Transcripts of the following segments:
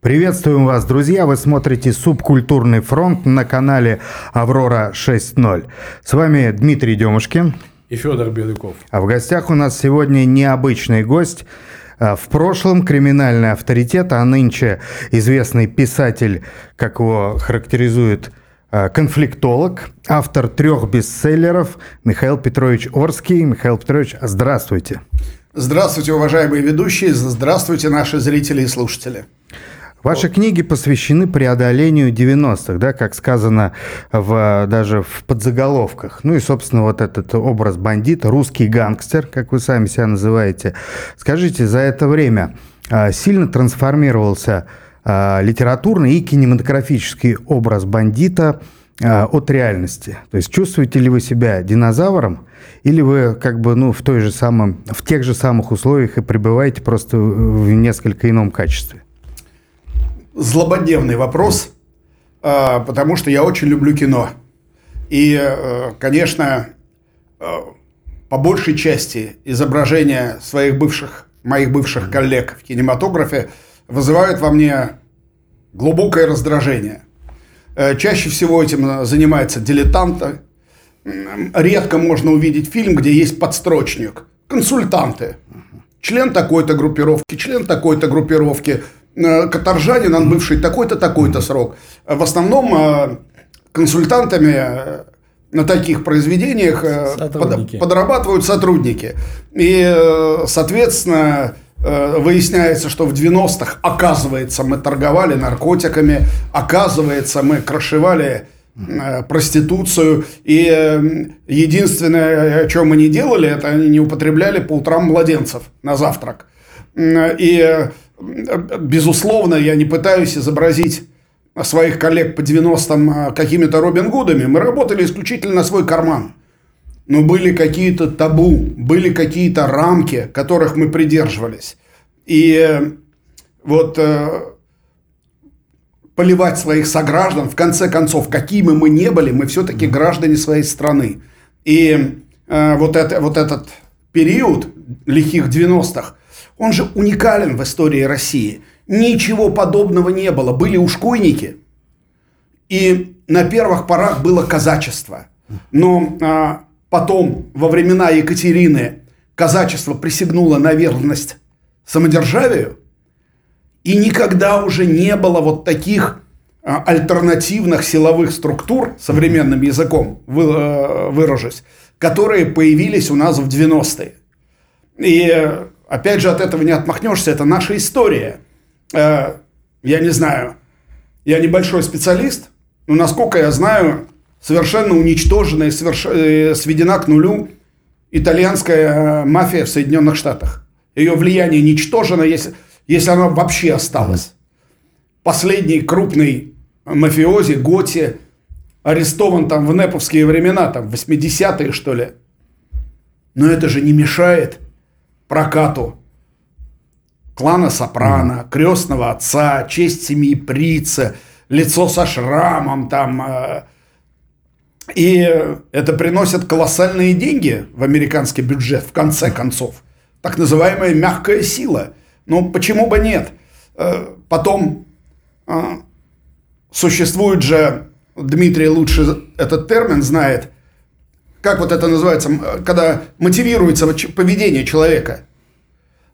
Приветствуем вас, друзья! Вы смотрите «Субкультурный фронт» на канале «Аврора 6.0». С вами Дмитрий Демушкин. И Федор Беляков. А в гостях у нас сегодня необычный гость. А, в прошлом криминальный авторитет, а нынче известный писатель, как его характеризует а, конфликтолог, автор трех бестселлеров Михаил Петрович Орский. Михаил Петрович, здравствуйте. Здравствуйте, уважаемые ведущие, здравствуйте, наши зрители и слушатели. Ваши книги посвящены преодолению 90-х, да, как сказано в, даже в подзаголовках. Ну и, собственно, вот этот образ бандита, русский гангстер, как вы сами себя называете. Скажите, за это время а, сильно трансформировался а, литературный и кинематографический образ бандита а, от реальности? То есть чувствуете ли вы себя динозавром или вы как бы ну, в, той же самом, в тех же самых условиях и пребываете просто в несколько ином качестве? Злободневный вопрос, а, потому что я очень люблю кино. И, э, конечно, э, по большей части изображения своих бывших, моих бывших коллег в кинематографе вызывают во мне глубокое раздражение. Э, чаще всего этим занимается дилетанты. Редко можно увидеть фильм, где есть подстрочник. Консультанты. Член такой-то группировки, член такой-то группировки – Э, каторжанин, он бывший такой-то, такой-то срок. В основном э, консультантами э, на таких произведениях сотрудники. подрабатывают сотрудники. И, соответственно, выясняется, что в 90-х, оказывается, мы торговали наркотиками, оказывается, мы крашевали проституцию. И единственное, о чем мы не делали, это они не употребляли по утрам младенцев на завтрак. И безусловно, я не пытаюсь изобразить своих коллег по 90-м а, какими-то Робин Гудами. Мы работали исключительно на свой карман. Но были какие-то табу, были какие-то рамки, которых мы придерживались. И э, вот э, поливать своих сограждан, в конце концов, какими мы не были, мы все-таки граждане своей страны. И э, вот, это, вот этот период лихих 90-х – он же уникален в истории России. Ничего подобного не было. Были ушкуйники, и на первых порах было казачество. Но а, потом, во времена Екатерины, казачество присягнуло на верность самодержавию, и никогда уже не было вот таких а, альтернативных силовых структур, современным языком вы, а, выражусь, которые появились у нас в 90-е. И Опять же, от этого не отмахнешься, это наша история. Э, я не знаю, я небольшой специалист, но насколько я знаю, совершенно уничтожена и соверш... Э, сведена к нулю итальянская э, мафия в Соединенных Штатах. Ее влияние ничтожено, если, если оно вообще осталось. Последний крупный мафиози, Готи, арестован там в неповские времена, там 80-е что ли. Но это же не мешает прокату клана Сопрано, крестного отца, честь семьи Прица, лицо со шрамом там. Э, и это приносит колоссальные деньги в американский бюджет, в конце концов. Так называемая мягкая сила. Ну, почему бы нет? Э, потом э, существует же, Дмитрий лучше этот термин знает – как вот это называется, когда мотивируется поведение человека.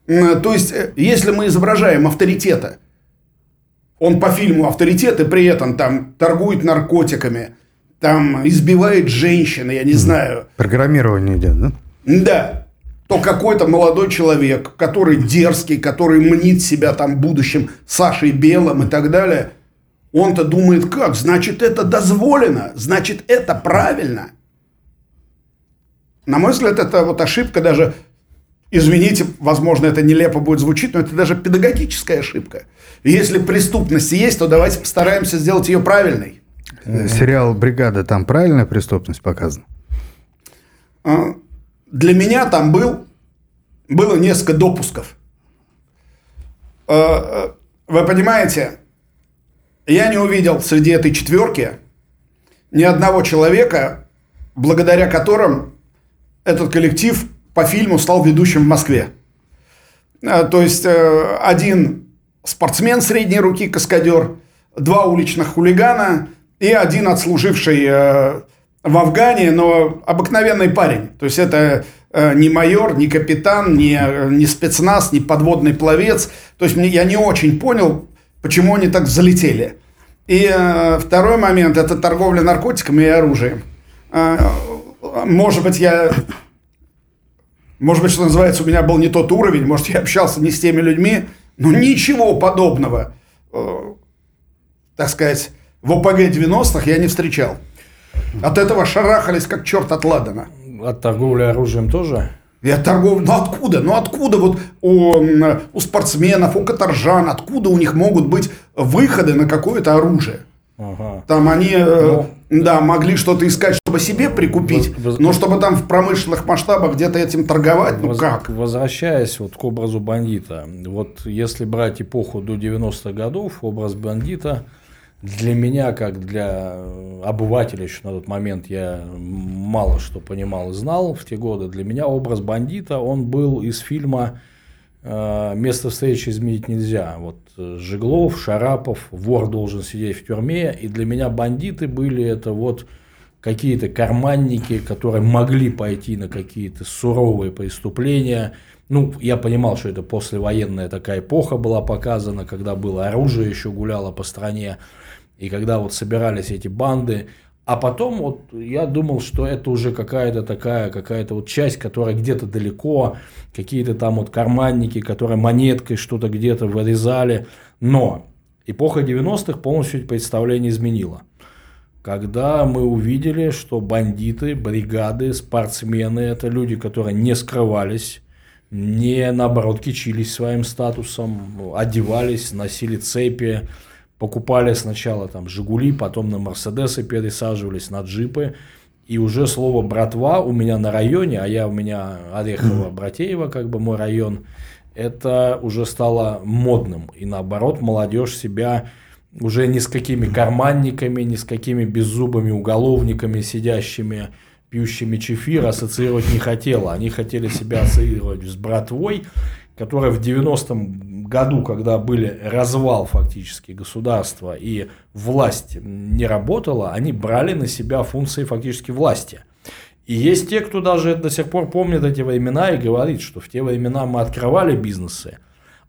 То есть, э, если мы изображаем авторитета, он по фильму авторитет и при этом там торгует наркотиками, там избивает женщин, я не знаю. Программирование идет, да? Да. То какой-то молодой человек, который дерзкий, который мнит себя там будущим Сашей Белым и так далее, он-то думает, как? Значит, это дозволено, значит, это правильно. На мой взгляд, это вот ошибка даже, извините, возможно, это нелепо будет звучить, но это даже педагогическая ошибка. Если преступность есть, то давайте постараемся сделать ее правильной. Э, сериал «Бригада», там правильная преступность показана? А, для меня там был, было несколько допусков. А, э, вы понимаете, я не увидел среди этой четверки ни одного человека, благодаря которым этот коллектив по фильму стал ведущим в Москве. Э, то есть э, один спортсмен средней руки, каскадер, два уличных хулигана и один отслуживший э, в Афгане, но обыкновенный парень. То есть это не майор, не капитан, не, не спецназ, не подводный пловец. То есть мне, я не очень понял, почему они так залетели. И второй момент – это торговля наркотиками и оружием. Может быть, я... Может быть, что называется, у меня был не тот уровень, может, я общался не с теми людьми, но ничего подобного, э, так сказать, в ОПГ 90-х я не встречал. От этого шарахались, как черт от Ладана. От торговли оружием тоже? И от торговли... Ну откуда? Ну откуда вот у, у спортсменов, у каторжан, откуда у них могут быть выходы на какое-то оружие? Ага. Там они, э, ну, да, могли что-то искать, чтобы себе прикупить, воз, но чтобы там в промышленных масштабах где-то этим торговать, ну воз, как? Возвращаясь вот к образу бандита, вот если брать эпоху до 90-х годов, образ бандита для меня, как для обывателя еще на тот момент, я мало что понимал и знал в те годы. Для меня образ бандита, он был из фильма э, «Место встречи изменить нельзя». Вот э, Жеглов, Шарапов, вор должен сидеть в тюрьме. И для меня бандиты были это вот какие-то карманники, которые могли пойти на какие-то суровые преступления. Ну, я понимал, что это послевоенная такая эпоха была показана, когда было оружие еще гуляло по стране. И когда вот собирались эти банды, а потом вот я думал, что это уже какая-то такая, какая-то вот часть, которая где-то далеко, какие-то там вот карманники, которые монеткой что-то где-то вырезали. Но эпоха 90-х полностью эти представления изменила. Когда мы увидели, что бандиты, бригады, спортсмены – это люди, которые не скрывались, не наоборот кичились своим статусом, одевались, носили цепи, покупали сначала там Жигули, потом на Мерседесы пересаживались, на джипы. И уже слово «братва» у меня на районе, а я у меня Орехово, Братеево, как бы мой район, это уже стало модным. И наоборот, молодежь себя уже ни с какими карманниками, ни с какими беззубыми уголовниками, сидящими, пьющими чефир, ассоциировать не хотела. Они хотели себя ассоциировать с братвой, которая в 90-м году, когда были развал фактически государства и власть не работала, они брали на себя функции фактически власти. И есть те, кто даже до сих пор помнит эти времена и говорит, что в те времена мы открывали бизнесы,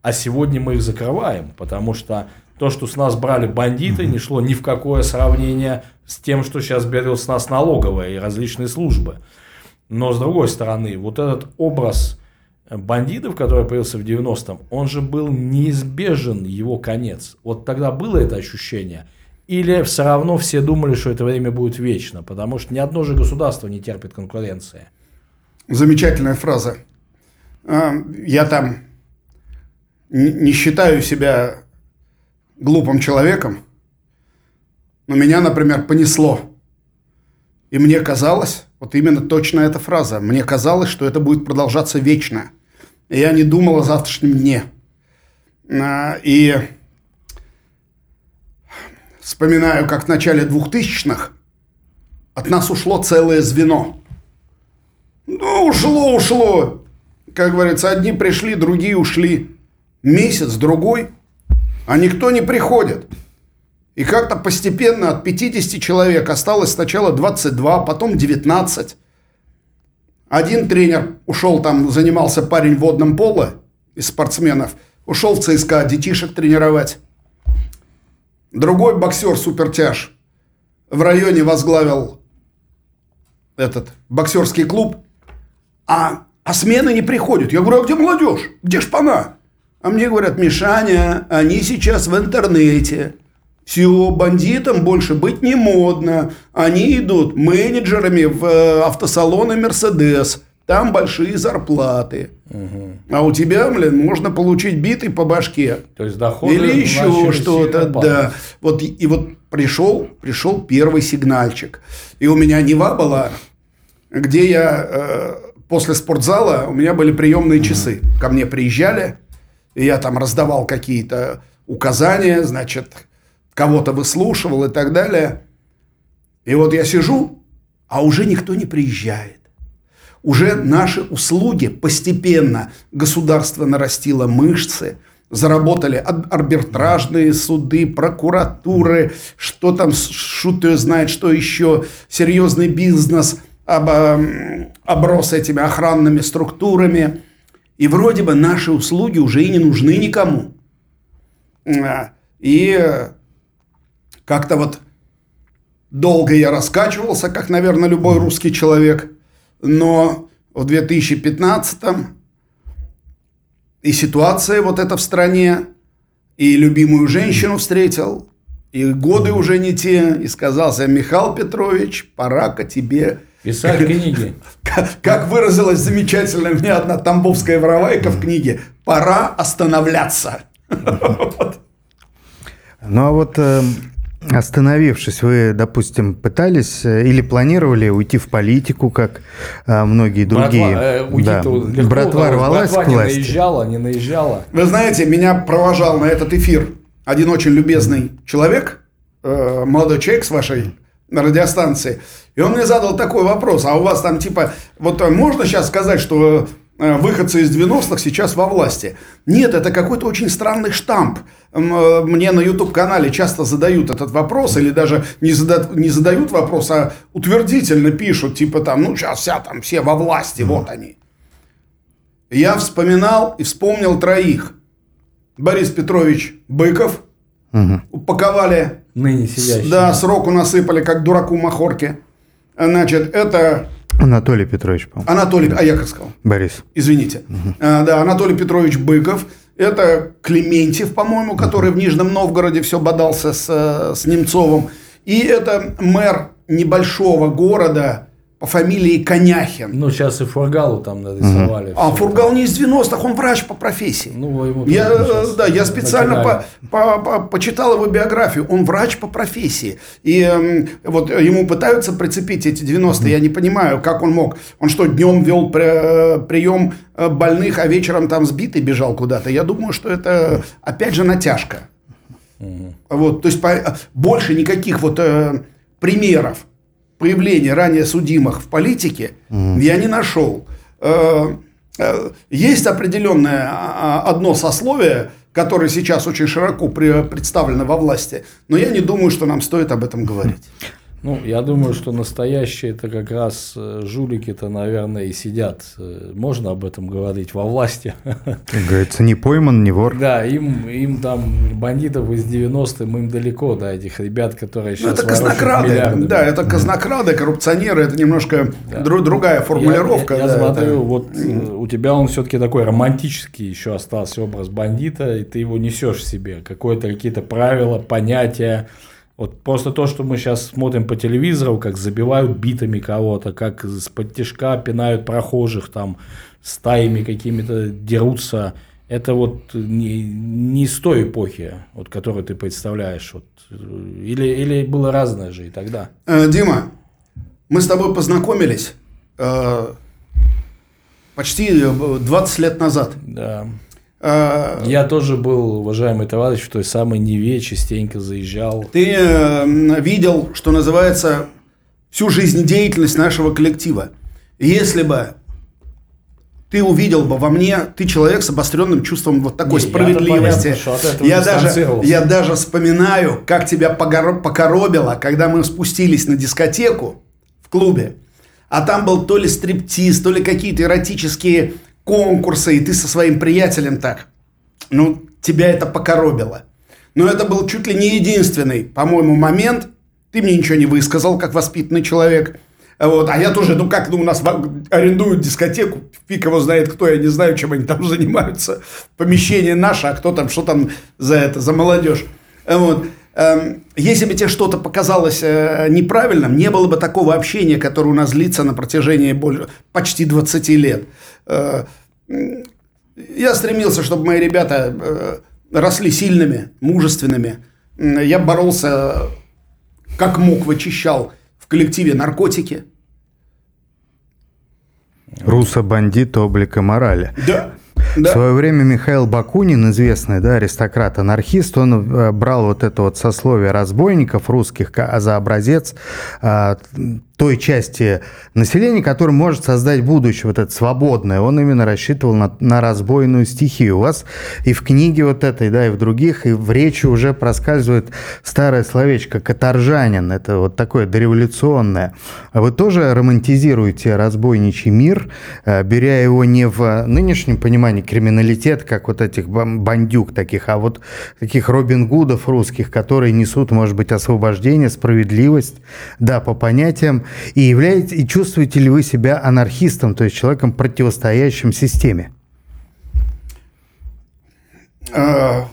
а сегодня мы их закрываем, потому что то, что с нас брали бандиты, не шло ни в какое сравнение с тем, что сейчас берет с нас налоговая и различные службы. Но с другой стороны, вот этот образ бандитов, который появился в 90-м, он же был неизбежен, его конец. Вот тогда было это ощущение? Или все равно все думали, что это время будет вечно? Потому что ни одно же государство не терпит конкуренции. Замечательная фраза. А, я там не считаю себя глупым человеком, но меня, например, понесло. И мне казалось, вот именно точно эта фраза, мне казалось, что это будет продолжаться вечно я не думал о завтрашнем дне. А, и вспоминаю, как в начале 2000-х от нас ушло целое звено. Ну, ушло, ушло. Как говорится, одни пришли, другие ушли. Месяц, другой, а никто не приходит. И как-то постепенно от 50 человек осталось сначала 22, потом 19. Один тренер ушел там, занимался парень водным поло из спортсменов, ушел в ЦСКА детишек тренировать. Другой боксер супертяж в районе возглавил этот боксерский клуб, а, а смены не приходят. Я говорю, а где молодежь? Где шпана? А мне говорят, Мишаня, они сейчас в интернете. Все, бандитам больше быть не модно. Они идут менеджерами в э, автосалоны Мерседес. Там большие зарплаты. Угу. А у тебя, блин, можно получить биты по башке. То есть доходы Или еще что-то, да. Вот, и вот пришел, пришел первый сигнальчик. И у меня Нева была, где я э, после спортзала, у меня были приемные угу. часы. Ко мне приезжали, и я там раздавал какие-то указания, значит, кого-то выслушивал и так далее. И вот я сижу, а уже никто не приезжает. Уже наши услуги постепенно, государство нарастило мышцы, заработали арбитражные суды, прокуратуры, что там, шут знает, что еще, серьезный бизнес об, оброс этими охранными структурами. И вроде бы наши услуги уже и не нужны никому. А, и как-то вот долго я раскачивался, как, наверное, любой русский человек. Но в 2015-м и ситуация вот эта в стране, и любимую женщину встретил, и годы уже не те, и сказал себе, Михаил Петрович, пора-ка тебе... Писать книги. Как выразилась замечательно мне одна тамбовская воровайка в книге, пора останавливаться. Ну а вот эм, Остановившись, вы, допустим, пытались э, или планировали уйти в политику, как а, многие другие? Братва, э, уйти да. легко, братва рвалась братва к власти. не наезжала, не наезжала. Вы знаете, меня провожал на этот эфир один очень любезный человек, э, молодой человек с вашей радиостанции, и он мне задал такой вопрос, а у вас там типа, вот э, можно сейчас сказать, что Э, выходцы из 90-х сейчас во власти. Нет, это какой-то очень странный штамп. Э, мне на YouTube-канале часто задают этот вопрос, или даже не, зада, не задают вопрос, а утвердительно пишут, типа там, ну, сейчас вся там, все во власти, вот они. Я вспоминал и вспомнил троих. Борис Петрович Быков, угу. упаковали. Ныне сидящий. Да, сроку насыпали, как дураку махорки. Значит, это Анатолий Петрович, по-моему. Анатолий, а я как сказал? Борис. Извините. Угу. А, да, Анатолий Петрович Быков. Это Клементьев, по-моему, который в Нижнем Новгороде все бодался с, с Немцовым. И это мэр небольшого города, по фамилии Коняхин. Ну, сейчас и Фургалу там нарисовали. Угу. А Фургал не из 90-х, он врач по профессии. Ну, ему я, да, я специально по, по, по, почитал его биографию. Он врач по профессии. И э, вот ему пытаются прицепить эти 90-е. Угу. Я не понимаю, как он мог. Он что, днем вел при, прием э, больных, а вечером там сбитый бежал куда-то? Я думаю, что это, опять же, натяжка. Угу. Вот, то есть, по, больше никаких вот э, примеров появления ранее судимых в политике mm. я не нашел. Э, э, есть определенное а, а, одно сословие, которое сейчас очень широко представлено во власти, но я не думаю, что нам стоит об этом говорить. Ну, я думаю, что настоящие это как раз э, жулики-то, наверное, и сидят. Э, можно об этом говорить во власти. Как говорится, не пойман, не вор. Да, им, им там бандитов из 90-х, им далеко до этих ребят, которые сейчас ну, Это казнокрады, да, это казнокрады, коррупционеры, это немножко да. дру, другая формулировка. Я, я, я да, смотрю, это... вот э, у тебя он все-таки такой романтический еще остался образ бандита, и ты его несешь в себе. Какое-то какие-то правила, понятия. Вот просто то, что мы сейчас смотрим по телевизору, как забивают битами кого-то, как с подтяжка пинают прохожих, там стаями какими-то дерутся, это вот не, не с той эпохи, вот, которую ты представляешь. Вот, или, или было разное же и тогда. Э, Дима, мы с тобой познакомились э, почти 20 лет назад. Да. А, Я тоже был, уважаемый товарищ, в той самой Неве, частенько заезжал. Ты э, видел, что называется, всю жизнедеятельность нашего коллектива. Если бы ты увидел бы во мне, ты человек с обостренным чувством вот такой не, справедливости. Понятно, я, даже, я даже вспоминаю, как тебя покоробило, когда мы спустились на дискотеку в клубе, а там был то ли стриптиз, то ли какие-то эротические конкурсы, и ты со своим приятелем так, ну, тебя это покоробило. Но это был чуть ли не единственный, по-моему, момент. Ты мне ничего не высказал, как воспитанный человек. Вот. А я тоже, ну как, ну у нас арендуют дискотеку, фиг его знает кто, я не знаю, чем они там занимаются. Помещение наше, а кто там, что там за это, за молодежь. Вот. Эм, если бы тебе что-то показалось э, неправильным, не было бы такого общения, которое у нас длится на протяжении более, почти 20 лет. Э, я стремился, чтобы мои ребята э, росли сильными, мужественными. Я боролся как мог, вычищал в коллективе наркотики. Руса-бандит облика морали. Да. Да. В свое время Михаил Бакунин, известный да, аристократ-анархист, он э, брал вот это вот сословие разбойников русских за образец а, той части населения, который может создать будущее, вот это свободное, он именно рассчитывал на, на разбойную стихию. У вас и в книге вот этой, да, и в других, и в речи уже проскальзывает старое словечко «каторжанин». Это вот такое дореволюционное. А вы тоже романтизируете разбойничий мир, э, беря его не в нынешнем понимании криминалитет, как вот этих бандюк таких, а вот таких Робин Гудов русских, которые несут, может быть, освобождение, справедливость, да, по понятиям, и, являете, и чувствуете ли вы себя анархистом, то есть человеком, противостоящим системе? Э,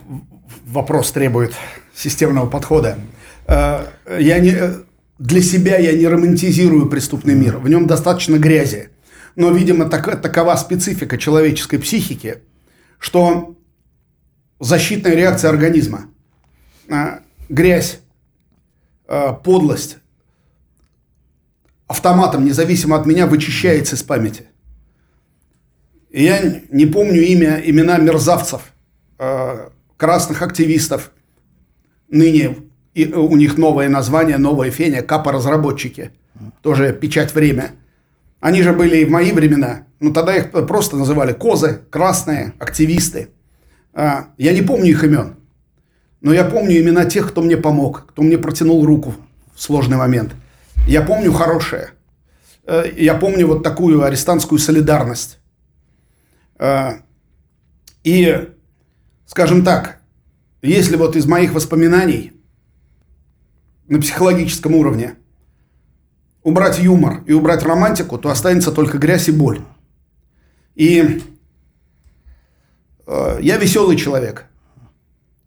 вопрос требует системного подхода. Э, я не, для себя я не романтизирую преступный мир. В нем достаточно грязи. Но, видимо, так, такова специфика человеческой психики, что защитная реакция организма, э, грязь, подлость, автоматом, независимо от меня, вычищается из памяти. И я не помню имя, имена мерзавцев, э, красных активистов. Ныне и у них новое название, новая феня, капа-разработчики. Тоже печать время. Они же были и в мои времена. Ну, тогда их просто называли козы, красные, активисты. Э, я не помню их имен. Но я помню имена тех, кто мне помог, кто мне протянул руку в сложный момент. Я помню хорошее. Э, я помню вот такую арестантскую солидарность. Э, и, скажем так, если вот из моих воспоминаний на психологическом уровне убрать юмор и убрать романтику, то останется только грязь и боль. И э, я веселый человек.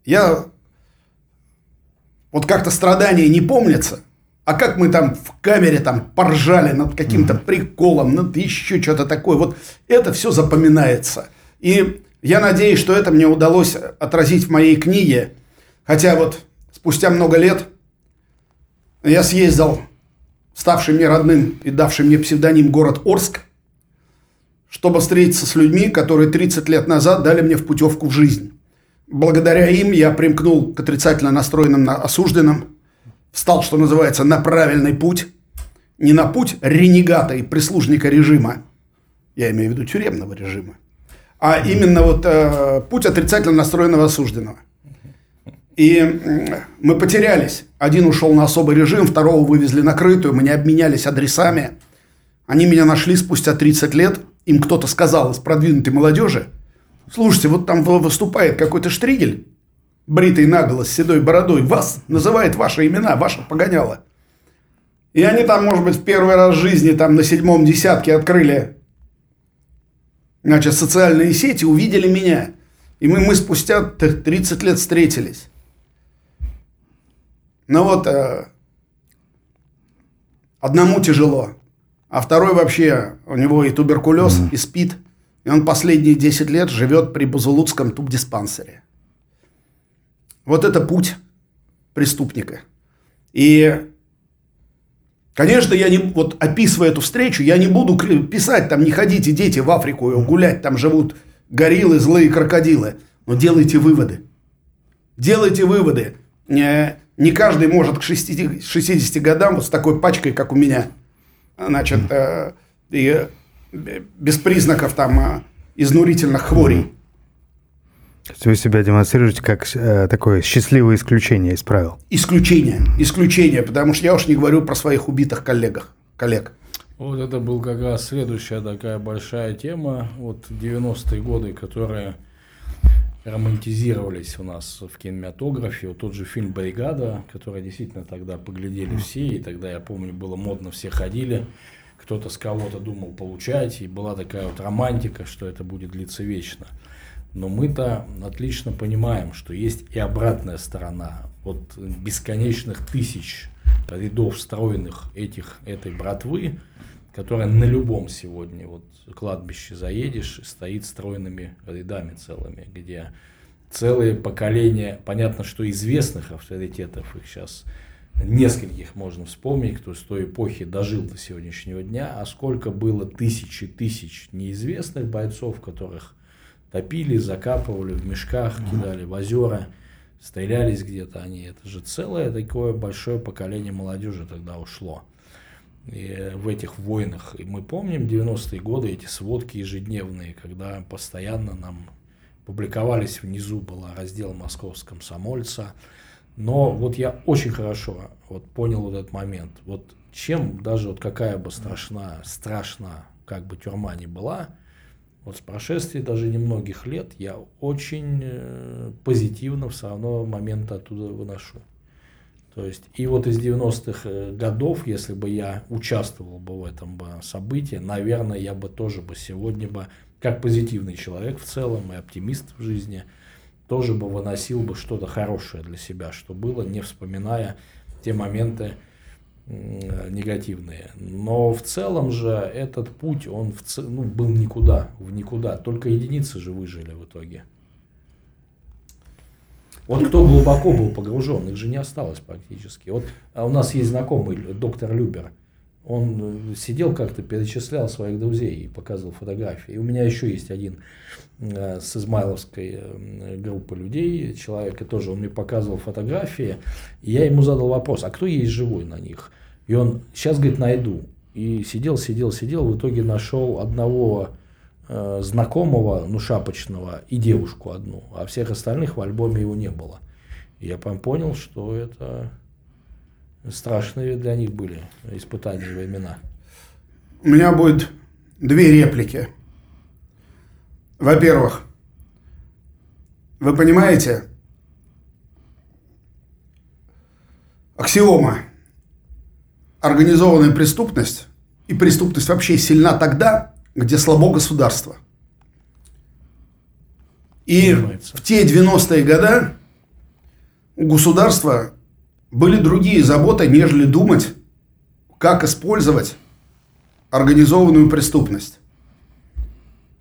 Я вот как-то страдания не помнятся – а как мы там в камере там поржали над каким-то приколом, над еще что-то такое. Вот это все запоминается. И я надеюсь, что это мне удалось отразить в моей книге. Хотя вот спустя много лет я съездил, ставший мне родным и давший мне псевдоним город Орск, чтобы встретиться с людьми, которые 30 лет назад дали мне в путевку в жизнь. Благодаря им я примкнул к отрицательно настроенным осужденным – встал, что называется, на правильный путь, не на путь ренегата и прислужника режима, я имею в виду тюремного режима, а именно вот э, путь отрицательно настроенного осужденного. И мы потерялись. Один ушел на особый режим, второго вывезли на крытую, мы не обменялись адресами. Они меня нашли спустя 30 лет. Им кто-то сказал из продвинутой молодежи, слушайте, вот там выступает какой-то штригель, бритый наголо с седой бородой, вас называет ваши имена, ваше погоняло. И они там, может быть, в первый раз в жизни там на седьмом десятке открыли значит, социальные сети, увидели меня. И мы, мы спустя 30 лет встретились. Ну вот, э, одному тяжело, а второй вообще, у него и туберкулез, и спит. И он последние 10 лет живет при Бузулутском тубдиспансере. Вот это путь преступника. И, конечно, я не, вот описывая эту встречу, я не буду писать, там, не ходите, дети, в Африку гулять, там живут гориллы, злые крокодилы. Но делайте выводы. Делайте выводы. Не, не каждый может к 60, 60 годам вот с такой пачкой, как у меня, значит, э, и без признаков там э, изнурительных хворей. Вы себя демонстрируете как э, такое счастливое исключение из правил? Исключение, исключение, потому что я уж не говорю про своих убитых коллегах, коллег. Вот это был как раз следующая такая большая тема, вот 90-е годы, которые романтизировались у нас в кинематографе. Вот тот же фильм «Бригада», который действительно тогда поглядели все, и тогда, я помню, было модно, все ходили, кто-то с кого-то думал получать, и была такая вот романтика, что это будет длиться вечно. Но мы-то отлично понимаем, что есть и обратная сторона. Вот бесконечных тысяч рядов встроенных этих, этой братвы, которая на любом сегодня вот кладбище заедешь, стоит стройными рядами целыми, где целые поколения, понятно, что известных авторитетов, их сейчас нескольких можно вспомнить, кто с той эпохи дожил до сегодняшнего дня, а сколько было тысячи тысяч неизвестных бойцов, которых топили, закапывали в мешках, кидали в озера, стрелялись где-то они. Это же целое такое большое поколение молодежи тогда ушло. и в этих войнах. И мы помним 90-е годы, эти сводки ежедневные, когда постоянно нам публиковались внизу, был раздел «Московского комсомольца». Но вот я очень хорошо вот понял вот этот момент. Вот чем даже вот какая бы страшна, страшна как бы тюрьма ни была, вот с прошествии даже немногих лет я очень э, позитивно все равно момент оттуда выношу. То есть, и вот из 90-х э, годов, если бы я участвовал бы в этом бы событии, наверное, я бы тоже бы сегодня бы, как позитивный человек в целом и оптимист в жизни, тоже бы выносил бы что-то хорошее для себя, что было, не вспоминая те моменты негативные. Но в целом же этот путь, он в ц... ну, был никуда, в никуда. Только единицы же выжили в итоге. Вот кто глубоко был погружен, их же не осталось практически. Вот а у нас есть знакомый доктор Любер. Он э, сидел как-то, перечислял своих друзей и показывал фотографии. И у меня еще есть один э, с Измайловской э, группы людей, человек, и тоже он мне показывал фотографии. И я ему задал вопрос, а кто есть живой на них? И он, сейчас, говорит, найду. И сидел, сидел, сидел, в итоге нашел одного знакомого, ну, шапочного, и девушку одну, а всех остальных в альбоме его не было. И я прям понял, что это страшные для них были испытания времена. У меня будет две реплики. Во-первых, вы понимаете, аксиома, организованная преступность и преступность вообще сильна тогда, где слабо государство. И в те 90-е годы у государства были другие заботы, нежели думать, как использовать организованную преступность.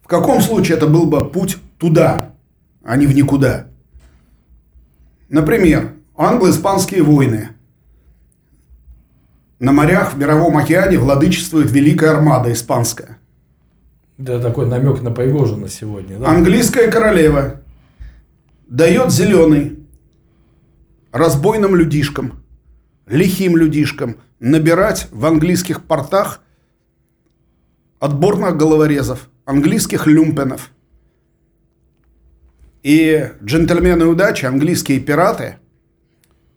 В каком случае это был бы путь туда, а не в никуда? Например, англо-испанские войны. На морях в Мировом океане владычествует Великая Армада испанская. Да, такой намек на Пригожина сегодня. Да? Английская королева дает зеленый разбойным людишкам, лихим людишкам набирать в английских портах отборных головорезов, английских люмпенов. И джентльмены удачи, английские пираты,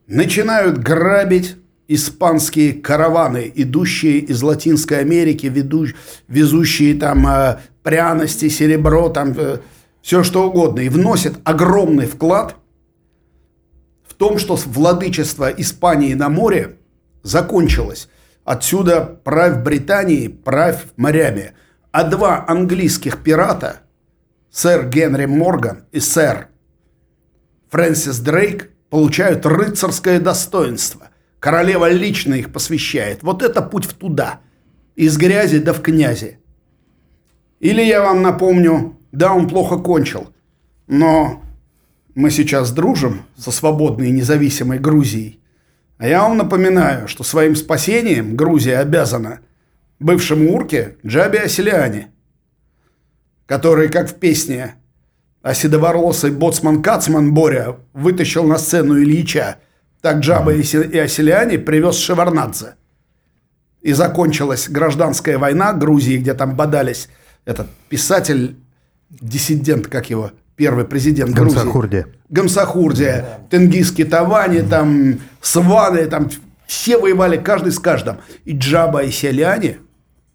начинают грабить испанские караваны, идущие из Латинской Америки, веду, везущие там э, пряности, серебро, там э, все что угодно, и вносят огромный вклад том, что владычество Испании на море закончилось. Отсюда правь Британии, правь морями. А два английских пирата, сэр Генри Морган и сэр Фрэнсис Дрейк, получают рыцарское достоинство – Королева лично их посвящает. Вот это путь в туда. Из грязи да в князи. Или я вам напомню, да, он плохо кончил, но мы сейчас дружим со свободной и независимой Грузией. А я вам напоминаю, что своим спасением Грузия обязана бывшему урке Джаби Аселиане, который, как в песне о седоволосый боцман-кацман Боря вытащил на сцену Ильича так Джаба и Оселяне привез Шеварнадзе. И закончилась гражданская война Грузии, где там бодались этот писатель, диссидент, как его, первый президент Грузии. Гамсахурдия. Гамсахурдия, да. Тенгиз Китавани, там, Сваны, там, все воевали каждый с каждым. И Джаба и Селяне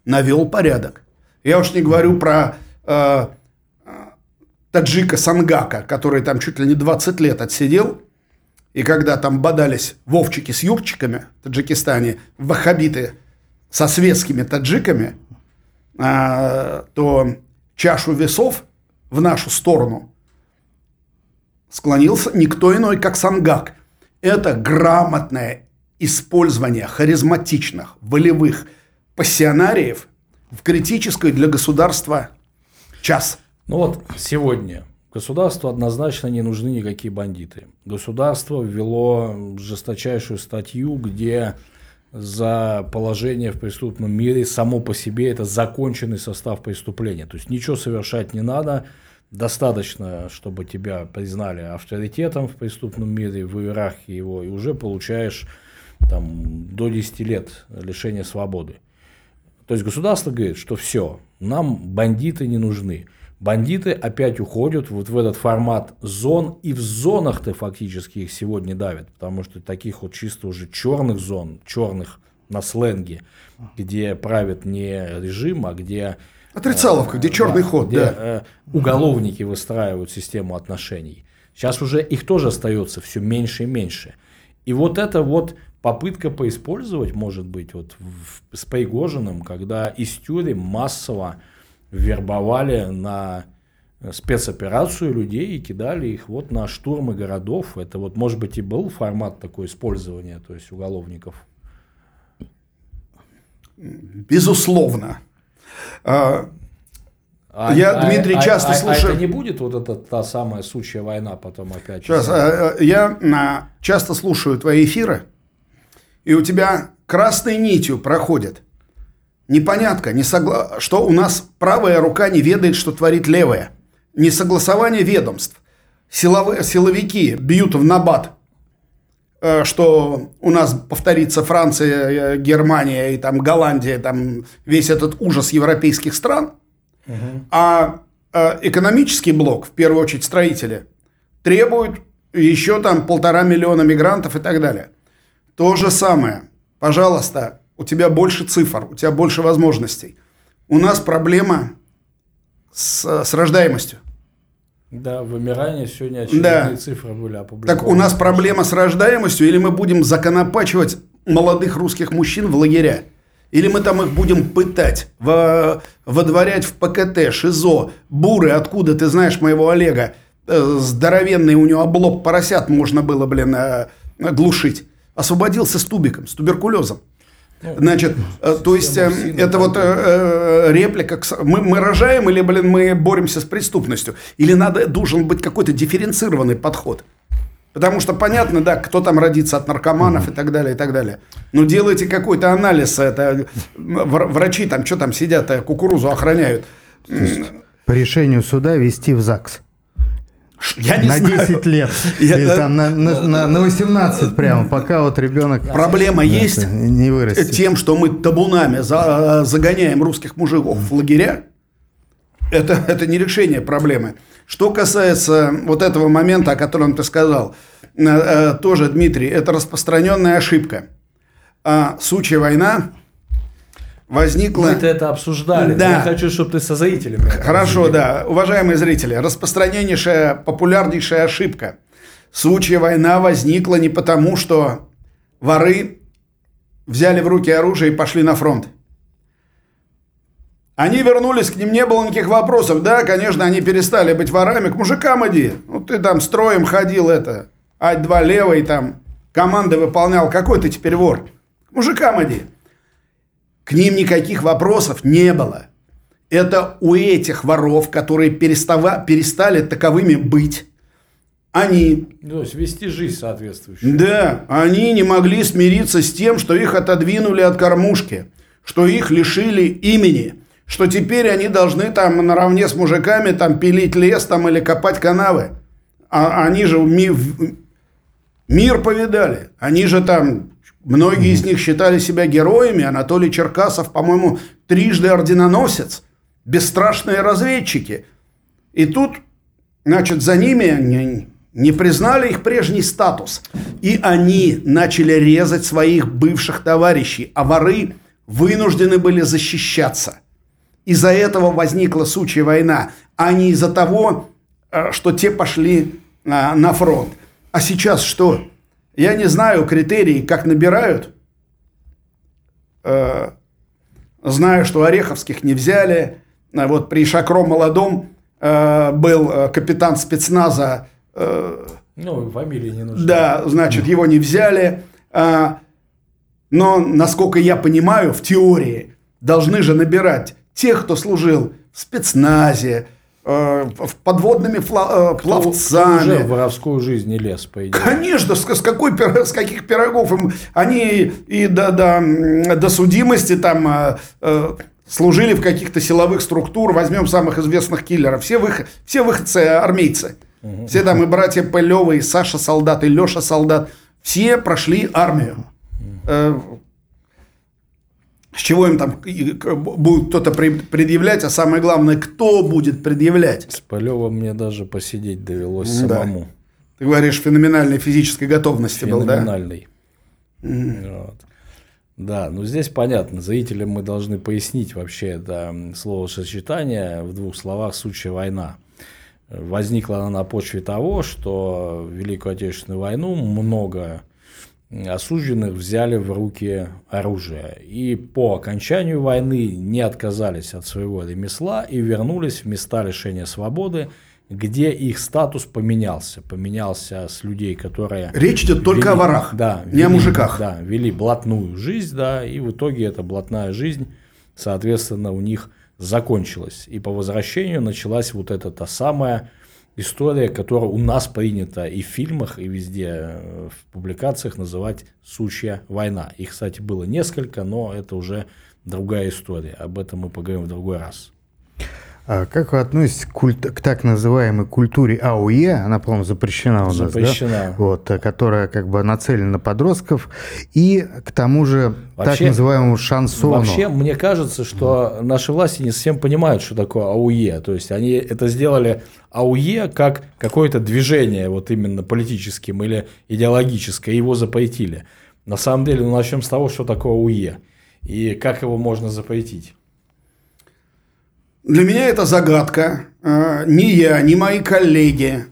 навел порядок. Я уж не говорю про э, таджика Сангака, который там чуть ли не 20 лет отсидел и когда там бодались вовчики с юрчиками в Таджикистане, ваххабиты со светскими таджиками, а, то чашу весов в нашу сторону склонился никто иной, как Сангак. Это грамотное использование харизматичных, волевых пассионариев в критической для государства час. Ну вот сегодня Государству однозначно не нужны никакие бандиты. Государство ввело жесточайшую статью, где за положение в преступном мире само по себе это законченный состав преступления. То есть ничего совершать не надо, достаточно, чтобы тебя признали авторитетом в преступном мире, в иерархии его, и уже получаешь там, до 10 лет лишения свободы. То есть государство говорит, что все, нам бандиты не нужны. Бандиты опять уходят вот в этот формат зон, и в зонах-то фактически их сегодня давят, потому что таких вот чисто уже черных зон, черных на сленге, где правит не режим, а где Отрицаловка, где черный да, ход, где, да. э, уголовники выстраивают систему отношений. Сейчас уже их тоже остается все меньше и меньше. И вот это вот попытка поиспользовать, может быть, вот в, с Пригожиным, когда из тюрем массово вербовали на спецоперацию людей и кидали их вот на штурмы городов. Это вот, может быть, и был формат такой использования, то есть уголовников. Безусловно. А, А, Я, а- Дмитрий, а- часто а- слушаю- А это не будет вот эта та самая сучья война потом опять? Сейчас, а, а, я а, часто слушаю твои эфиры, и у тебя красной нитью проходит непонятка, не согла... что у нас правая рука не ведает, что творит левая. Несогласование ведомств. Силовые, силовики бьют в набат, что у нас повторится Франция, э, Германия и там Голландия, там весь этот ужас европейских стран. А э, экономический блок, в первую очередь строители, требует еще там полтора миллиона мигрантов и так далее. То же самое. Пожалуйста, у тебя больше цифр, у тебя больше возможностей. У нас проблема с, с рождаемостью. Да, вымирание сегодня очередные Да. цифры были опубликованы. Так у нас проблема с рождаемостью, или мы будем законопачивать молодых русских мужчин в лагеря? Или мы там их будем пытать, во- водворять в ПКТ, ШИЗО, буры, откуда ты знаешь моего Олега? Э, Здоровенный у него облоб поросят можно было, блин, э, глушить. Освободился с тубиком, с туберкулезом. Значит, э, то есть э, это вот э, реплика. Мы, мы рожаем или, блин, мы боремся с преступностью? Или надо, должен быть какой-то дифференцированный подход? Потому что понятно, да, кто там родится от наркоманов и так далее, и так далее. Но делайте какой-то анализ. Это вр- врачи там, что там сидят, кукурузу охраняют. По решению суда вести в ЗАГС. Я не на знаю. 10 лет. Я- Или там на, на, на- на 18 прямо, пока вот ребенок Проблема есть не вырастет. тем, что мы табунами за- загоняем русских мужиков в лагеря. Это, это не решение проблемы. Что касается вот этого момента, о котором ты сказал, э, э, тоже, Дмитрий, это распространенная ошибка. А, сучья война возникла... Мы-то это обсуждали. Да. Я хочу, чтобы ты со зрителями. Хорошо, да. Уважаемые зрители, распространеннейшая, популярнейшая ошибка. Сучья война возникла не потому, что воры взяли в руки оружие и пошли на фронт. Они вернулись, к ним не было никаких вопросов. Да, конечно, они перестали быть ворами. К мужикам иди. Ну, ты там строем ходил это. Ать-два левый там. Команды выполнял. Какой ты теперь вор? К мужикам иди. К ним никаких вопросов не было. Это у этих воров, которые перестава- перестали таковыми быть, они, То есть вести жизнь соответствующую. да, они не могли смириться с тем, что их отодвинули от кормушки, что их лишили имени, что теперь они должны там наравне с мужиками там пилить лес там или копать канавы. А они же ми- мир повидали. Они же там, многие из них считали себя героями. Анатолий Черкасов, по-моему, трижды орденоносец. Бесстрашные разведчики. И тут, значит, за ними не, не признали их прежний статус. И они начали резать своих бывших товарищей. А воры вынуждены были защищаться. Из-за этого возникла сучья война, а не из-за того, э, что те пошли а, на фронт. А сейчас что? Я не знаю критерии, как набирают. Э, Знаю, что Ореховских не взяли. А Вот при Шакро молодом э, был э, капитан спецназа э, Ну, фамилии не нужны. да, значит, его не взяли. Но, насколько я понимаю, в теории должны же набирать тех, кто служил в спецназе, э, подводными фла- э, Кто- кто пловцами. уже в воровскую жизнь не лез, по идее. Конечно, с, с какой, с каких пирогов им, они и до, до, до судимости там э, э, служили в каких-то силовых структур. Возьмем самых известных киллеров. Все, вых, все выходцы армейцы. Все там и братья Пылевы, и Саша солдат, и Леша солдат. Все прошли армию. э, с чего им там будет кто-то предъявлять, а самое главное, кто будет предъявлять. С Полевым мне даже посидеть довелось да. самому. Ты говоришь, феноменальной физической готовности был, да? Феноменальной. Вот. Да, ну здесь понятно, зрителям мы должны пояснить вообще это словосочетание в двух словах «сучья война». Возникла она на почве того, что Великую Отечественную войну много осужденных взяли в руки оружие. И по окончанию войны не отказались от своего ремесла и вернулись в места лишения свободы, где их статус поменялся. Поменялся с людей, которые... Речь идет только вели, о ворах, да, не вели, о мужиках. Да, вели блатную жизнь, да, и в итоге эта блатная жизнь, соответственно, у них закончилась. И по возвращению началась вот эта та самая история, которая у нас принята и в фильмах, и везде э, в публикациях называть «сучья война». Их, кстати, было несколько, но это уже другая история. Об этом мы поговорим в другой раз. А как вы относитесь к, культ, к так называемой культуре АУЕ, она, по-моему, запрещена у нас, запрещена. да? Вот, э, которая как бы нацелена на подростков, и к тому же вообще, так называемому шансону. Вообще, мне кажется, что наши власти не совсем понимают, что такое АУЕ. То есть, они это сделали АУЕ как какое-то движение, вот именно политическим или идеологическое, его запретили. На самом деле, ну, начнем с того, что такое АУЕ и как его можно запретить. Для меня это загадка. А, ни я, ни мои коллеги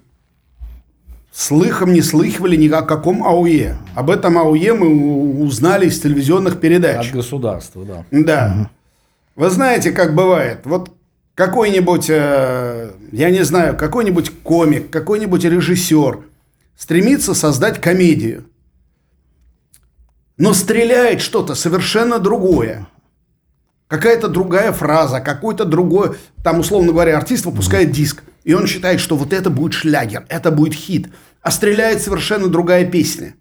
слыхом не слыхивали ни о каком АУЕ. Об этом АУЕ мы узнали из телевизионных передач. От государства, да. Да. Угу. Вы знаете, как бывает. Вот какой-нибудь, э, я не знаю, какой-нибудь комик, какой-нибудь режиссер стремится создать комедию. Но стреляет что-то совершенно другое какая-то другая фраза, какой-то другой, там, условно говоря, артист выпускает диск, и он считает, что вот это будет шлягер, это будет хит, а стреляет совершенно другая песня.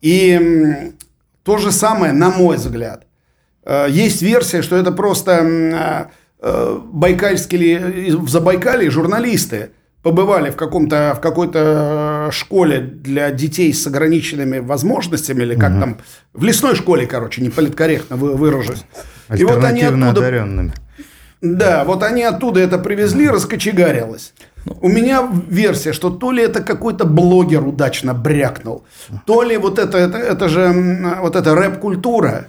И то же самое, на мой взгляд. Э, есть версия, что это просто э, э, байкальские, в Забайкале журналисты побывали в, каком-то, в какой-то школе для детей с ограниченными возможностями, или как угу. там, в лесной школе, короче, не политкорректно выражусь. И вот они оттуда... одаренными. Да, вот они оттуда это привезли, раскочегарилось. У меня версия, что то ли это какой-то блогер удачно брякнул, то ли вот это, это, это же вот эта рэп-культура,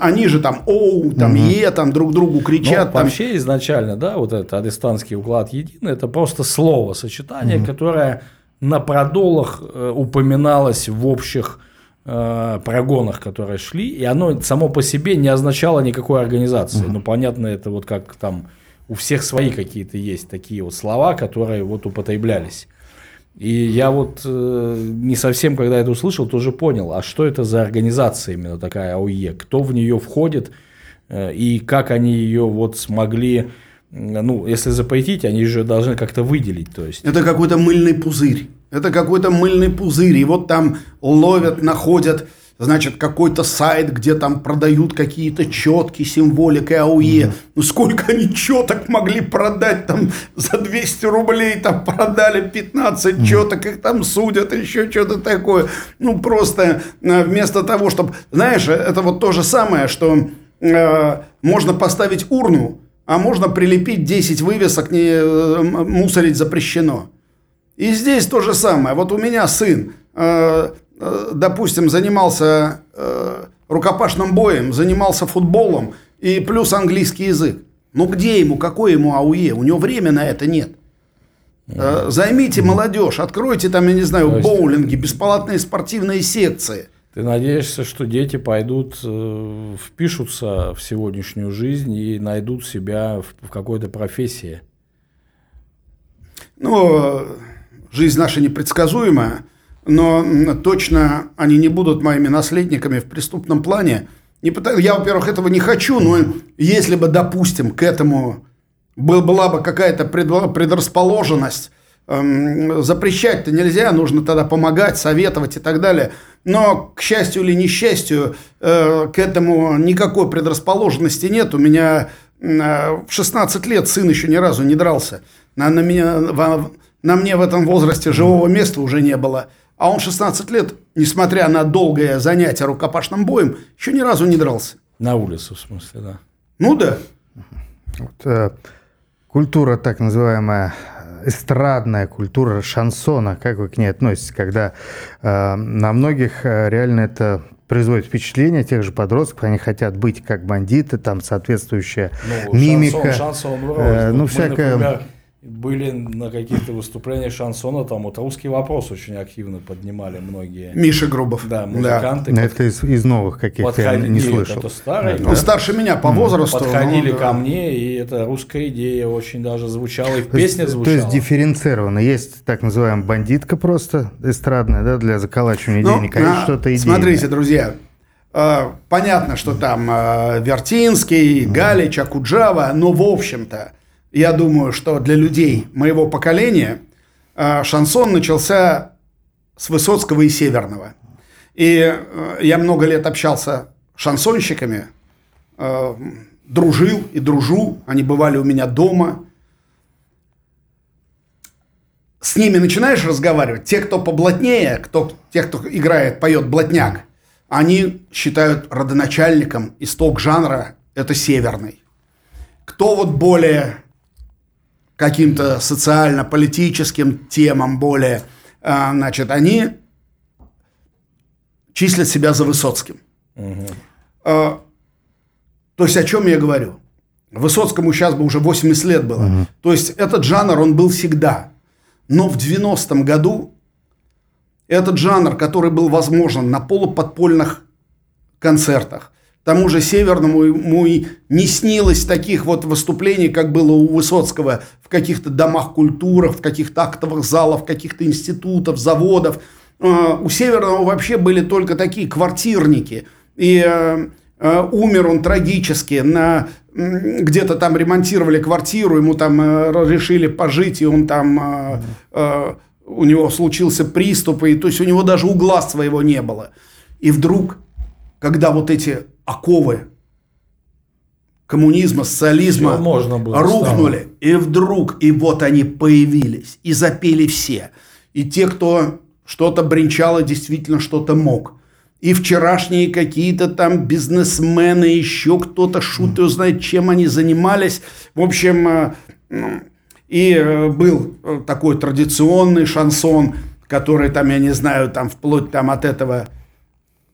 они же там оу, там угу. е, там друг другу кричат. Ну, там... Вообще изначально, да, вот этот арестанский уклад единый, это просто слово сочетание, угу. которое на продолах э, упоминалось в общих прогонах, которые шли, и оно само по себе не означало никакой организации. Ну, понятно, это вот как там у всех свои какие-то есть такие вот слова, которые вот употреблялись. И я вот э, не совсем, когда это услышал, тоже понял, а что это за организация именно такая АОЕ, кто в нее входит э, и как они ее вот смогли, ну, если запретить, они же должны как-то выделить, то есть. Это какой-то мыльный пузырь. Это какой-то мыльный пузырь. И вот там ловят, находят, значит, какой-то сайт, где там продают какие-то четки, символика АУЕ. Mm-hmm. Ну, сколько они четок могли продать там за 200 рублей, там продали 15 mm-hmm. четок, их там судят, еще что-то такое. Ну, просто э, вместо того, чтобы... Знаешь, это вот то же самое, что э, можно поставить урну, а можно прилепить 10 вывесок, не, э, мусорить запрещено. И здесь то же самое. Вот у меня сын, э, э, допустим, занимался э, рукопашным боем, занимался футболом и плюс английский язык. Ну где ему, какой ему АУЕ? У него времени на это нет. Займите молодежь, откройте там, я не знаю, боулинги, бесплатные спортивные секции. Ты надеешься, что дети пойдут, впишутся в сегодняшнюю жизнь и найдут себя в какой-то профессии? Ну, жизнь наша непредсказуемая, но точно они не будут моими наследниками в преступном плане. Не потому, я, во-первых, этого не хочу, но если бы, допустим, к этому была бы какая-то предрасположенность, эм, запрещать-то нельзя, нужно тогда помогать, советовать и так далее. Но, к счастью или несчастью, э, к этому никакой предрасположенности нет. У меня э, в 16 лет сын еще ни разу не дрался. На, на меня на мне в этом возрасте живого места уже не было. А он 16 лет, несмотря на долгое занятие рукопашным боем, еще ни разу не дрался. На улице, в смысле, да. Ну да. Вот, э, культура так называемая эстрадная культура шансона, как вы к ней относитесь, когда э, на многих э, реально это производит впечатление тех же подростков, они хотят быть как бандиты, там соответствующая ну, мимика, шансон, шансон э, ну всякое. Например, были на каких-то выступлениях шансона, там вот русский вопрос очень активно поднимали многие. Миша Грубов. Да, музыканты. Да. Это из, из новых каких-то, я не слышал. Это старый. Он да. старше меня по возрасту. Подходили ну, да. ко мне, и это русская идея очень даже звучала, и в песне звучала. То есть дифференцировано. Есть так называемая бандитка просто эстрадная, да, для заколачивания ну, денег, а что-то идейное. Смотрите, друзья, э, понятно, что там э, Вертинский, Галич, Акуджава, но в общем-то я думаю, что для людей моего поколения э, шансон начался с Высоцкого и Северного. И э, я много лет общался с шансонщиками, э, дружил и дружу, они бывали у меня дома. С ними начинаешь разговаривать, те, кто поблатнее, кто, те, кто играет, поет блатняк, они считают родоначальником исток жанра – это северный. Кто вот более каким-то социально-политическим темам более, а, значит, они числят себя за Высоцким. Угу. То есть о чем я говорю? Высоцкому сейчас бы уже 80 лет было. Угу. То есть этот жанр, он был всегда. Но в 90-м году этот жанр, который был возможен на полуподпольных концертах, тому же Северному ему и не снилось таких вот выступлений, как было у Высоцкого в каких-то домах культуры, в каких-то актовых залах, в каких-то институтах, заводов. А, у Северного вообще были только такие квартирники. И э, э, умер он трагически. На, где-то там ремонтировали квартиру, ему там э, решили пожить, и он там... У него случился приступ, и то есть у него даже угла своего не было. И вдруг, когда вот эти оковы коммунизма, социализма можно было рухнули. Стало. И вдруг, и вот они появились, и запели все. И те, кто что-то бренчало, действительно что-то мог. И вчерашние какие-то там бизнесмены, еще кто-то, шут знает, чем они занимались. В общем, э, ну, и э, был э, такой традиционный шансон, который там, я не знаю, там вплоть там от этого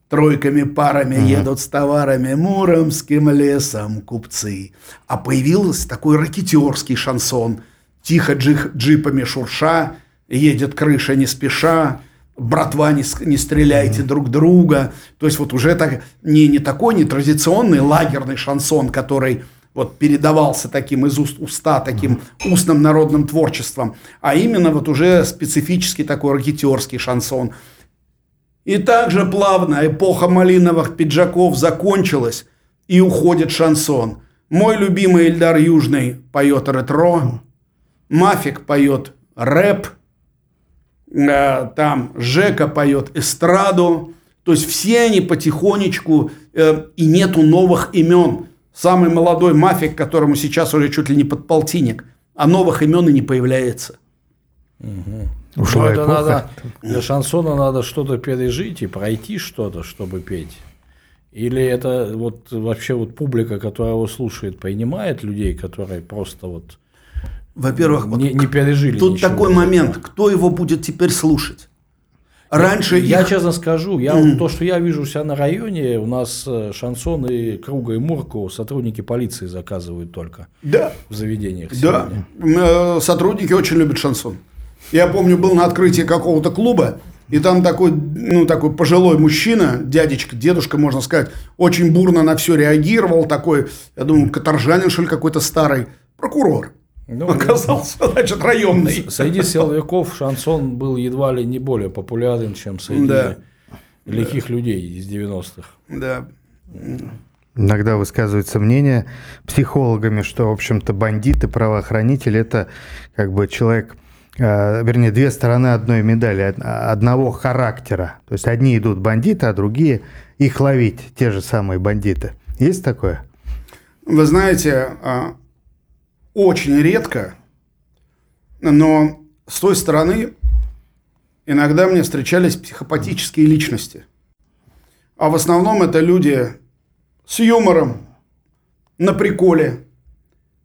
Тройками парами угу. едут с товарами муромским лесом купцы. А появился такой ракетерский шансон. Тихо джих, джипами шурша, едет крыша не спеша, братва, не, не стреляйте угу. друг друга. То есть вот уже так, не, не такой не традиционный лагерный шансон, который вот передавался таким из уст уста, таким устным народным творчеством, а именно вот уже специфический такой ракетерский шансон – и также плавно эпоха малиновых пиджаков закончилась, и уходит шансон. Мой любимый Эльдар Южный поет ретро, Мафик поет рэп, э, там Жека поет эстраду. То есть все они потихонечку, э, и нету новых имен. Самый молодой Мафик, которому сейчас уже чуть ли не подполтинник, а новых имен и не появляется. Угу. Ушла ну, это надо, для шансона надо что-то пережить и пройти что-то, чтобы петь. Или это вот вообще вот публика, которая его слушает, принимает людей, которые просто вот во-первых, не, не пережили. Тут такой момент, кто его будет теперь слушать? Раньше я, их... честно скажу, я mm. вот то, что я вижу у себя на районе, у нас э, шансон и Круга и Мурку сотрудники полиции заказывают только да. в заведениях. Да, сегодня. Э, сотрудники очень любят шансон. Я помню, был на открытии какого-то клуба, и там такой, ну, такой пожилой мужчина, дядечка, дедушка, можно сказать, очень бурно на все реагировал, такой, я думаю, каторжанин, что ли, какой-то старый, прокурор. Ну, оказался, значит, районный. Среди силовиков шансон был едва ли не более популярен, чем среди да. лихих да. людей из 90-х. Да. Иногда высказывается мнение психологами, что, в общем-то, бандиты, правоохранители – это как бы человек – вернее, две стороны одной медали, одного характера. То есть одни идут бандиты, а другие их ловить, те же самые бандиты. Есть такое? Вы знаете, а, очень редко, но с той стороны иногда мне встречались психопатические личности. А в основном это люди с юмором, на приколе.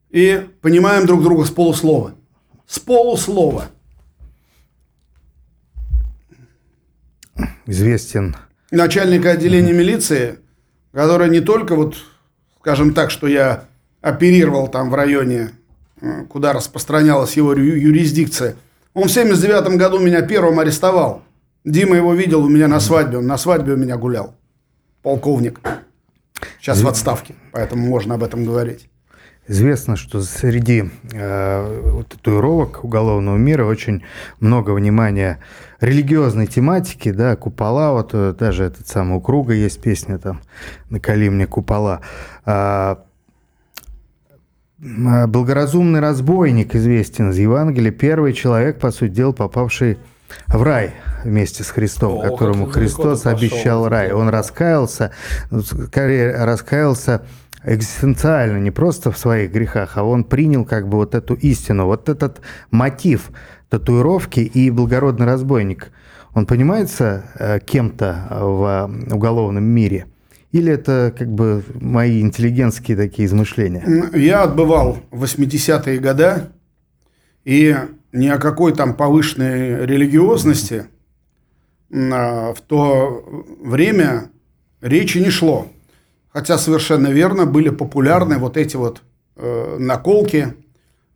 И понимаем друг друга с полуслова. С полуслова. Известен. Начальника отделения милиции, который не только вот, скажем так, что я оперировал там в районе, э, куда распространялась его юрисдикция. Он в 79 году меня первым арестовал. Дима его видел у меня на свадьбе, он на свадьбе у меня гулял. Полковник. Сейчас в отставке, поэтому можно об этом говорить. Известно, что среди э, татуировок уголовного мира очень много внимания религиозной тематики, да, купола, вот э, даже этот самый у Круга есть песня там «Накали мне купола». А, благоразумный разбойник известен из Евангелия, первый человек, по сути дела, попавший в рай вместе с Христом, О, которому Христос обещал рай. Он раскаялся, скорее раскаялся экзистенциально, не просто в своих грехах, а он принял как бы вот эту истину, вот этот мотив татуировки и благородный разбойник. Он понимается э, кем-то в уголовном мире – или это как бы мои интеллигентские такие измышления? Я отбывал 80-е годы, и ни о какой там повышенной религиозности а, в то время речи не шло. Хотя совершенно верно были популярны вот эти вот э, наколки,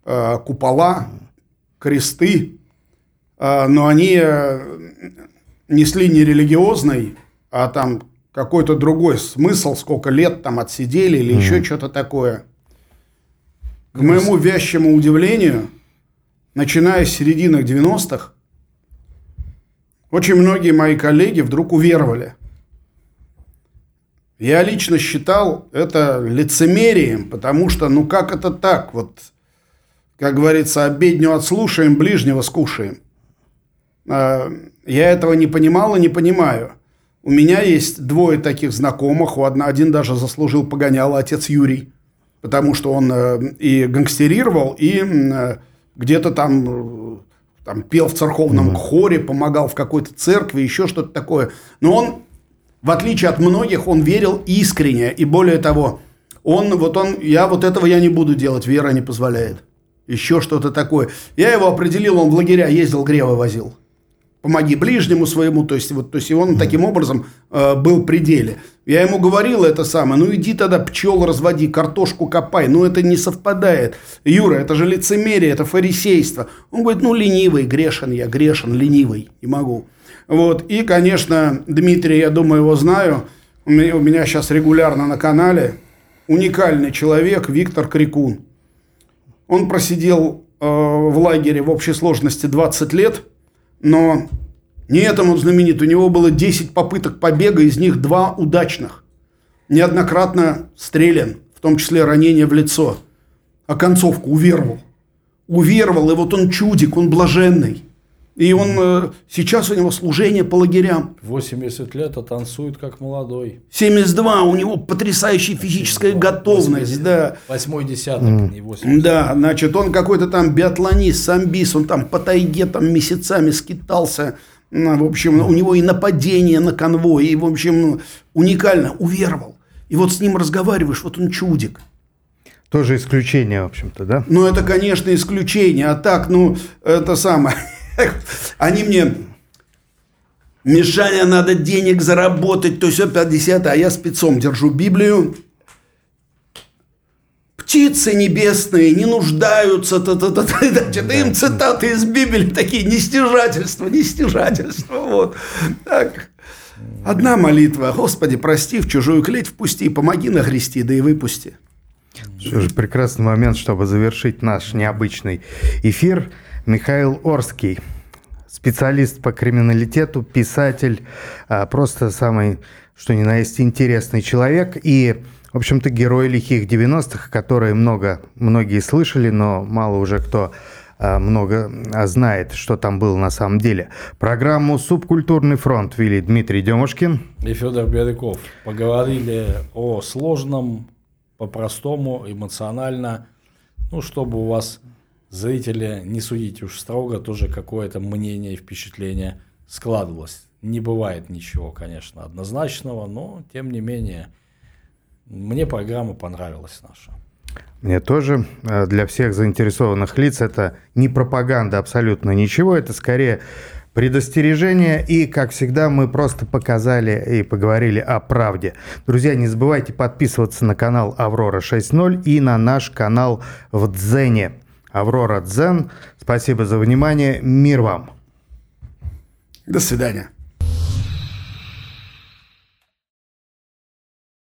э, купола, кресты, э, но они э, несли не религиозный, а там какой-то другой смысл, сколько лет там отсидели или mm. еще что-то такое. К моему вящему удивлению, начиная с середины 90-х, очень многие мои коллеги вдруг уверовали. Я лично считал это лицемерием, потому что, ну как это так? Вот, как говорится, обедню отслушаем, ближнего скушаем. А, я этого не понимал и не понимаю. У меня есть двое таких знакомых. У одна, один даже заслужил погонял, отец Юрий. Потому что он э, и гангстерировал, и э, где-то там, э, там пел в церковном mm-hmm. хоре, помогал в какой-то церкви, еще что-то такое. Но он, в отличие от многих, он верил искренне. И более того, он, вот он, я вот этого я не буду делать, вера не позволяет. Еще что-то такое. Я его определил, он в лагеря ездил, гревы возил помоги ближнему своему, то есть, вот, то есть он таким образом э, был при деле. Я ему говорил это самое, ну иди тогда пчел разводи, картошку копай, ну это не совпадает. Юра, это же лицемерие, это фарисейство. Он говорит, ну ленивый, грешен я, грешен, ленивый, не могу. Вот, и, конечно, Дмитрий, я думаю, его знаю, у меня, у меня сейчас регулярно на канале уникальный человек Виктор Крикун. Он просидел э, в лагере в общей сложности 20 лет – но не этому он знаменит. У него было 10 попыток побега, из них два удачных. Неоднократно стрелян, в том числе ранение в лицо. А концовку уверовал. Уверовал, и вот он чудик, он блаженный. И он э, сейчас у него служение по лагерям. 80 лет, а танцует как молодой. 72, у него потрясающая физическая 82, готовность. 80, да. Восьмой десяток, mm. не 80. Да, значит, он какой-то там биатлонист, самбис, он там по тайге там месяцами скитался. Ну, в общем, у него и нападение на конвой, и, в общем, уникально, уверовал. И вот с ним разговариваешь, вот он чудик. Тоже исключение, в общем-то, да? Ну, это, конечно, исключение. А так, ну, это самое. Они мне, Мишаня, надо денег заработать, то все 50, а я спецом держу Библию. Птицы небесные не нуждаются, та -та -та -та, значит, им цитаты из Библии такие, нестяжательство, нестяжательство, вот. Так. Одна молитва, Господи, прости, в чужую клеть впусти, помоги нагрести, да и выпусти. Что же, прекрасный момент, чтобы завершить наш необычный эфир – Михаил Орский, специалист по криминалитету, писатель, а, просто самый, что ни на есть, интересный человек и, в общем-то, герой лихих 90-х, которые много, многие слышали, но мало уже кто а, много а, знает, что там было на самом деле. Программу «Субкультурный фронт» вели Дмитрий Демушкин и Федор Бедыков. Поговорили о сложном, по-простому, эмоционально, ну, чтобы у вас зрители, не судите уж строго, тоже какое-то мнение и впечатление складывалось. Не бывает ничего, конечно, однозначного, но тем не менее мне программа понравилась наша. Мне тоже. Э, для всех заинтересованных лиц это не пропаганда абсолютно ничего, это скорее предостережение. И, как всегда, мы просто показали и поговорили о правде. Друзья, не забывайте подписываться на канал Аврора 6.0 и на наш канал в Дзене. Аврора Дзен. Спасибо за внимание. Мир вам. До свидания.